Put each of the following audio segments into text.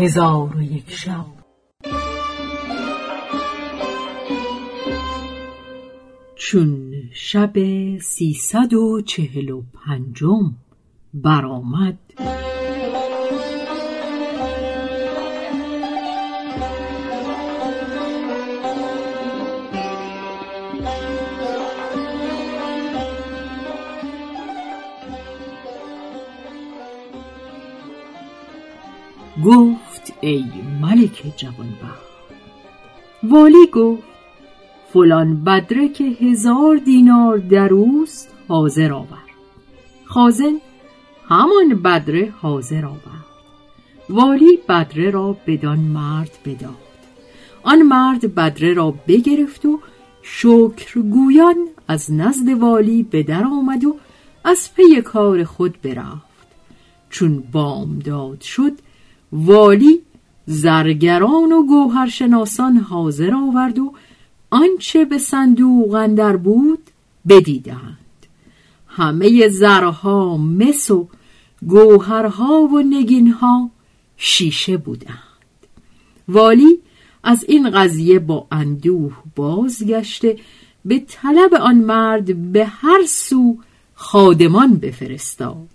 هزار و یک شب. چون شب سیصد و چهل و پنجم برآمد. گفت ای ملک جوانبخت. والی گفت فلان بدره که هزار دینار در اوست حاضر آور. خازن همان بدره حاضر آورد والی بدره را بدان مرد بداد. آن مرد بدره را بگرفت و شکرگویان از نزد والی به در آمد و از پی کار خود برفت. چون بامداد شد والی زرگران و گوهرشناسان حاضر آورد و آنچه به صندوق اندر بود بدیدند. همه زرها مس و گوهرها و نگینها شیشه بودند. والی از این قضیه با اندوه بازگشته به طلب آن مرد به هر سو خادمان بفرستاد.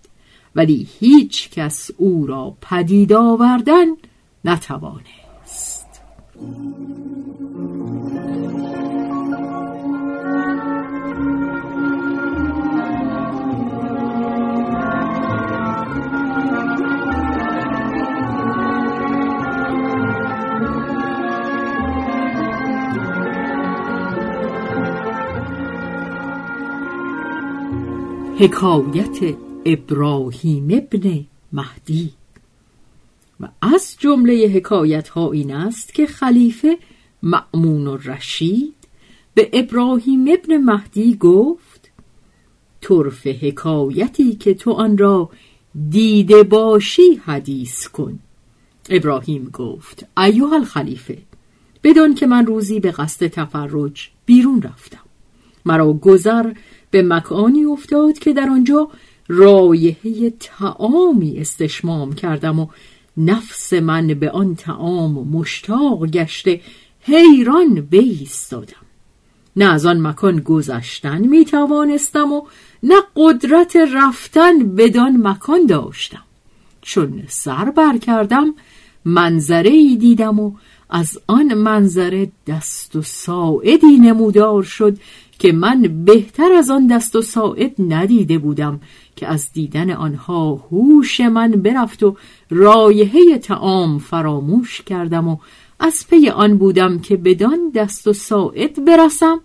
ولی هیچ کس او را پدید آوردن نتوانست. حکایت ابراهیم ابن مهدی. و از جمله حکایت ها این است که خلیفه معمون و رشید به ابراهیم ابن مهدی گفت طرف حکایتی که تو آن را دیده باشی حدیث کن. ابراهیم گفت ایوه الخلیفه بدون که من روزی به قصد تفرج بیرون رفتم. مرا گذر به مکانی افتاد که در آنجا رایحه تعامی استشمام کردم و نفس من به آن تعام مشتاق گشته حیران بایستادم نه از آن مکان گذشتن می توانستم و نه قدرت رفتن بدان مکان داشتم. چون سر بر کردم منظره ای دیدم و از آن منظره دست و ساعدی نمودار شد که من بهتر از آن دست و ساعد ندیده بودم که از دیدن آنها هوش من برفت و رایحه تعام فراموش کردم و از پی آن بودم که بدان دست و ساعد برسم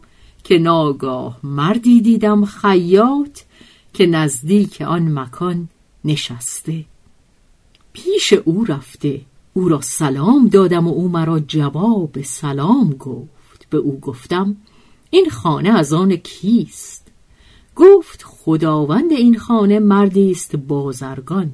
که ناگاه مردی دیدم خیاط که نزدیک آن مکان نشسته. پیش او رفته او را سلام دادم و او مرا جواب سلام گفت. به او گفتم این خانه از آن کیست؟ گفت خداوند این خانه مردی است بازرگان.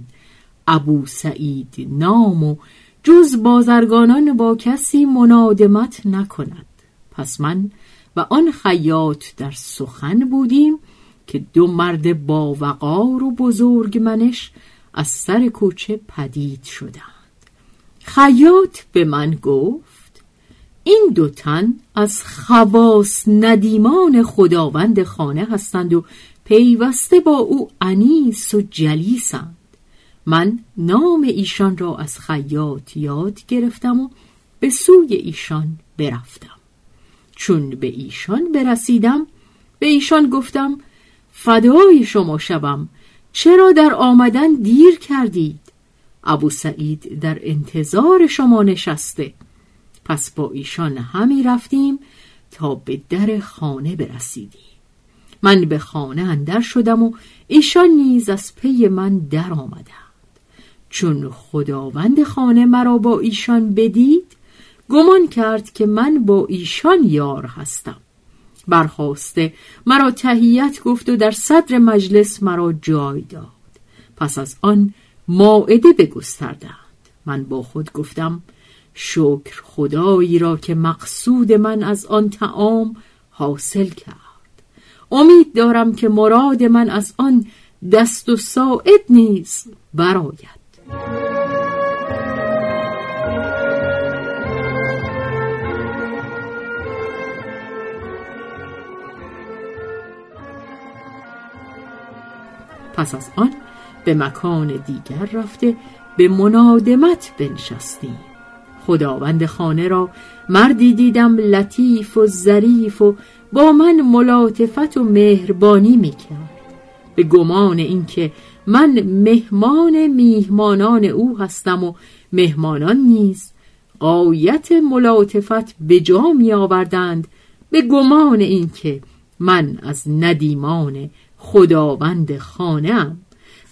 ابو سعید نام و جز بازرگانان با کسی منادمت نکند. پس من و آن خیاط در سخن بودیم که دو مرد با وقار و بزرگ منش از سر کوچه پدید شدند. خیاط به من گفت این دو تن از خواص ندیمان خداوند خانه هستند و پیوسته با او انیس و جلیسند. من نام ایشان را از خیاط یاد گرفتم و به سوی ایشان برفتم. چون به ایشان برسیدم به ایشان گفتم فدای شما شوم چرا در آمدن دیر کردید؟ ابو سعید در انتظار شما نشسته. پس با ایشان همی رفتیم تا به در خانه برسیدیم. من به خانه اندر شدم و ایشان نیز از پی من در آمدند. چون خداوند خانه مرا با ایشان بدید گمان کرد که من با ایشان یار هستم. برخواسته مرا تهیت گفت و در صدر مجلس مرا جای داد. پس از آن ماعده بگستردند. من با خود گفتم شکر خدایی را که مقصود من از آن تعام حاصل کرد. امید دارم که مراد من از آن دست و ساعد نیز براید پس از آن به مکان دیگر رفته به منادمت بنشستیم. خداوند خانه را. مردی دیدم لطیف و ظریف و با من ملاطفت و مهربانی می‌کرد. به گمان اینکه من مهمان میهمانان او هستم و مهمانان نیز قایت ملاطفت به جا می آوردند به گمان اینکه من از ندیمان خداوند خانه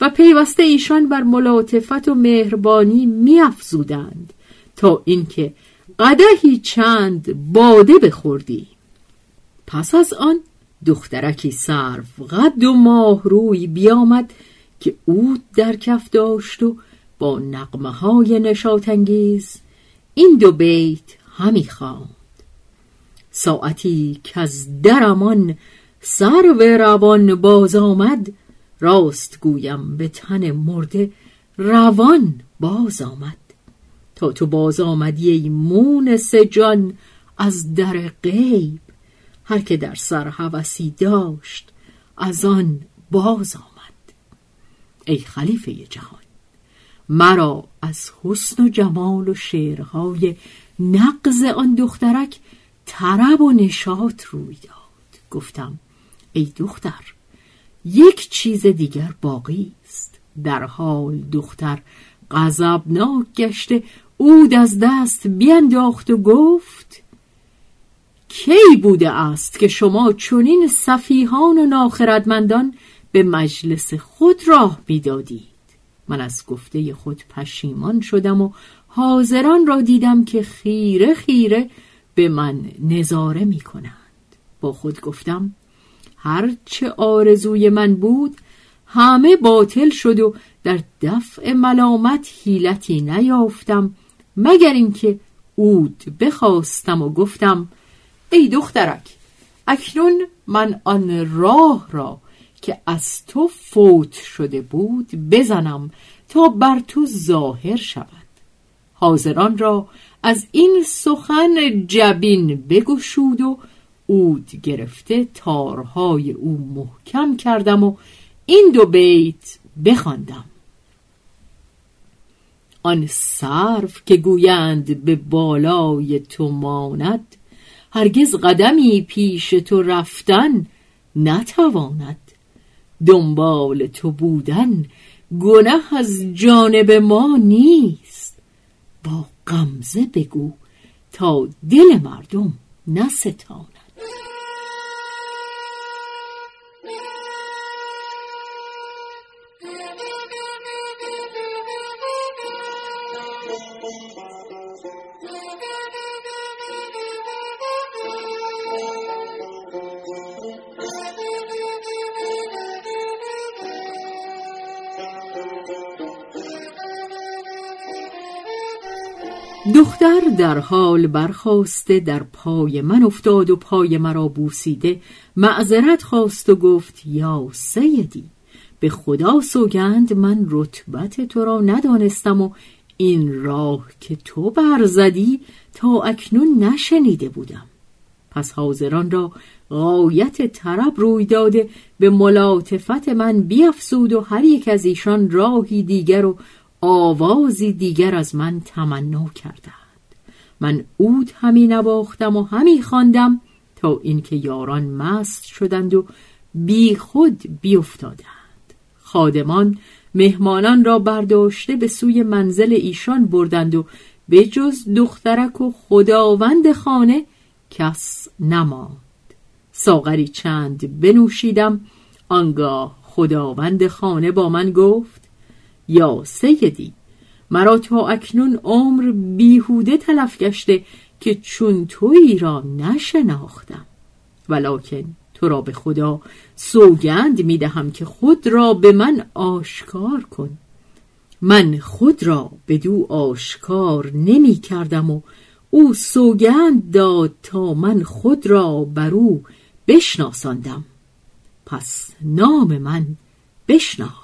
و پیوسته ایشان بر ملاطفت و مهربانی میافزودند. تا اینکه قدهی چند باده بخوردی. پس از آن دخترکی سرو قد و ماه روی بیامد که اود در کف داشت و با نقمه های نشاتنگیز این دو بیت همی خواند. ساعتی که از درمان سرو روان باز آمد راست گویم به تن مرده روان باز آمد. تا تو باز آمدی ای مونس جان از در غیب. هر که در سر هوسی داشت از آن باز آمد. ای خلیفه جهان مرا از حسن و جمال و شعرهای نقض آن دخترک طرب و نشاط روی داد. گفتم ای دختر یک چیز دیگر باقی است. در حال دختر غضبناک گشته اود از دست بینداخت و گفت کی بوده است که شما چنین صفیحان و ناخردمندان به مجلس خود راه می‌دادید؟ من از گفته خود پشیمان شدم و حاضران را دیدم که خیره خیره به من نظاره می کنند با خود گفتم هرچه آرزوی من بود همه باطل شد و در دفع ملامت حیلتی نیافتم. مگر اینکه اود بخواستم و گفتم ای دخترک اکنون من آن راه را که از تو فوت شده بود بزنم تا بر تو ظاهر شود. حاضران را از این سخن جبین بگشود و اود گرفته تارهای او محکم کردم و این دو بیت بخواندم. آن صرف که گویند به بالای تو ماند هرگز قدمی پیش تو رفتن نتواند. دنبال تو بودن گناه از جانب ما نیست. با غمزه بگو تا دل مردم نستان دختر در حال برخواسته در پای من افتاد و پای مرا بوسیده. معذرت خواست و گفت یا سیدی به خدا سوگند من رتبت تو را ندانستم و این راه که تو برزدی تا اکنون نشنیده بودم. پس حاضران را غایت طرب روی داده به ملاطفت من بیافزود و هر یک از ایشان راهی دیگر و آوازی دیگر از من تمنا کردند. من اود همی نواختم و همی خواندم تا اینکه یاران مست شدند و بی خود بیافتادند خادمان مهمانان را برداشته به سوی منزل ایشان بردند و به جز دخترک و خداوند خانه کس نماند. ساغری چند بنوشیدم آنگاه خداوند خانه با من گفت یا سیدی مرا تا اکنون عمر بیهوده تلف گشته که چون تویی را نشناختم. ولکن تو را به خدا سوگند می دهم که خود را به من آشکار کن. من خود را به دو آشکار نمی کردم و او سوگند داد تا من خود را بر او بشناساندم. پس نام من بشناس